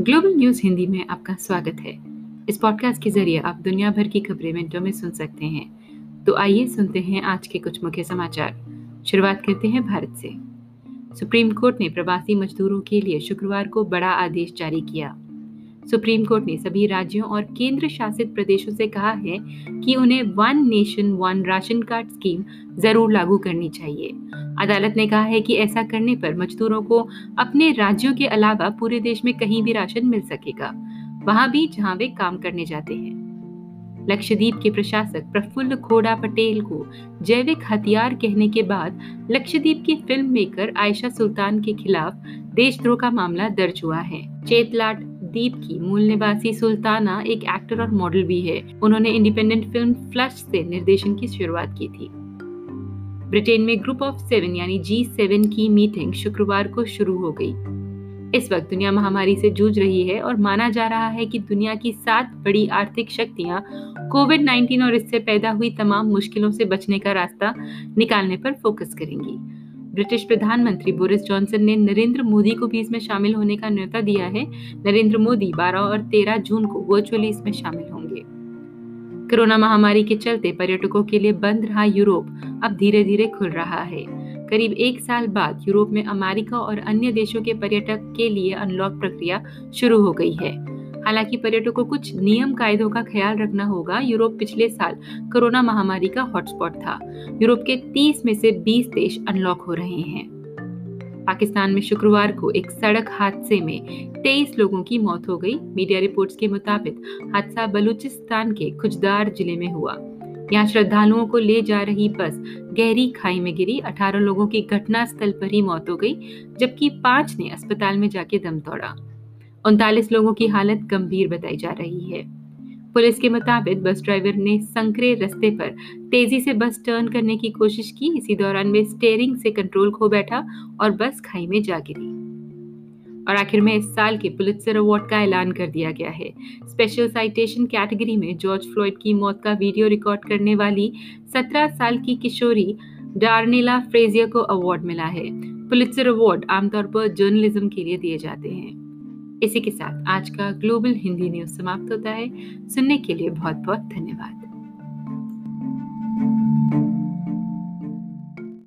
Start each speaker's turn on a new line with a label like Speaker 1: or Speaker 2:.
Speaker 1: Global news Hindi में आपका स्वागत है। इस पॉडकास्ट के ज़रिए आप दुनिया भर की खबरें मिनटों में सुन सकते हैं। तो आइए सुनते हैं आज के कुछ मुख्य समाचार। शुरुआत करते हैं भारत से। सुप्रीम कोर्ट ने प्रवासी मजदूरों के लिए शुक्रवार को बड़ा आदेश जारी किया। सुप्रीम कोर्ट ने सभी राज्यों और केंद्र शासित प्रदेशों से कहा है कि उन्हें one nation, one ration card scheme ज़रूर लागू करनी चाहिए। अदालत ने कहा है कि ऐसा करने पर मजदूरों को अपने राज्यों के अलावा पूरे देश में कहीं भी राशन मिल सकेगा। वहाँ भी जहाँ वे काम करने जाते हैं। लक्षद्वीप के प्रशासक प्रफुल्ल खोड़ा पटेल को जैविक हथियार कहने के बाद लक्षद्वीप की फ़िल्म मेकर आयशा सुल्तान के खिलाफ देशद्रोह का मामला दर्ज हुआ है। चेतलाट द्वीप की मूल निवासी सुल्ताना एक एक्टर और मॉडल भी है। उन्होंने इंडिपेंडेंट फ़िल्म फ्लश से निर्देशन की शुरुआत की थी। ब्रिटेन में ग्रुप ऑफ़ सेवन यानी जी सेवन की मीटिंग शुक्रवार को शुरू हो गई। इस वक्त दुनिया महामारी से जूझ रही है और माना जा रहा है कि दुनिया की सात बड़ी आर्थिक शक्तियाँ कोविड 19 और इससे पैदा हुई तमाम मुश्किलों से बचने का रास्ता निकालने पर फोकस करेंगी। ब्रिटिश प्रधानमंत्री बोरिस जॉनसन ने नरेंद्र मोदी को भी इसमें शामिल होने का न्योता दिया है। नरेंद्र मोदी 12 और 13 जून को वर्चुअली इसमें शामिल होंगे। कोरोना महामारी के चलते पर्यटकों के लिए बंद रहा यूरोप। अब धीरे धीरे खुल रहा है। करीब एक साल बाद यूरोप में अमेरिका और अन्य देशों के पर्यटक के लिए अनलॉक प्रक्रिया शुरू हो गई है। हालाँकि पर्यटकों को कुछ नियम कायदों का ख्याल रखना होगा। यूरोप पिछले साल कोरोना महामारी का हॉटस्पॉट था। यूरोप के 30 में से 20 देश अनलॉक हो रहे हैं। पाकिस्तान में शुक्रवार को एक सड़क हादसे में 23 लोगों की मौत हो गई। मीडिया रिपोर्ट्स के मुताबिक हादसा बलूचिस्तान के खुजदार ज़िले में हुआ। यहाँ श्रद्धालुओं को ले जा रही बस गहरी खाई में गिरी। 18 लोगों की घटना स्थल पर ही मौत हो गई, जबकि पाँच ने अस्पताल में जाके दम तोड़ा। उनतालीस लोगों की हालत गंभीर बताई जा रही है। पुलिस के मुताबिक बस ड्राइवर ने संकरे रस्ते पर तेज़ी से बस टर्न करने की कोशिश की। इसी दौरान वे स्टेयरिंग से कंट्रोल खो बैठा और बस खाई में जा गिरी। और आखिर में इस साल के पुलित्सर अवार्ड का ऐलान कर दिया गया है। स्पेशल साइटेशन कैटेगरी में जॉर्ज फ्लॉयड की मौत का वीडियो रिकॉर्ड करने वाली 17 साल की किशोरी डार्निला फ्रेजियर को अवार्ड मिला है। पुलित्सर अवार्ड आमतौर पर जर्नलिज्म के लिए दिए जाते हैं। इसी के साथ आज का ग्लोबल हिंदी न्यूज़ समाप्त होता है। सुनने के लिए बहुत बहुत धन्यवाद।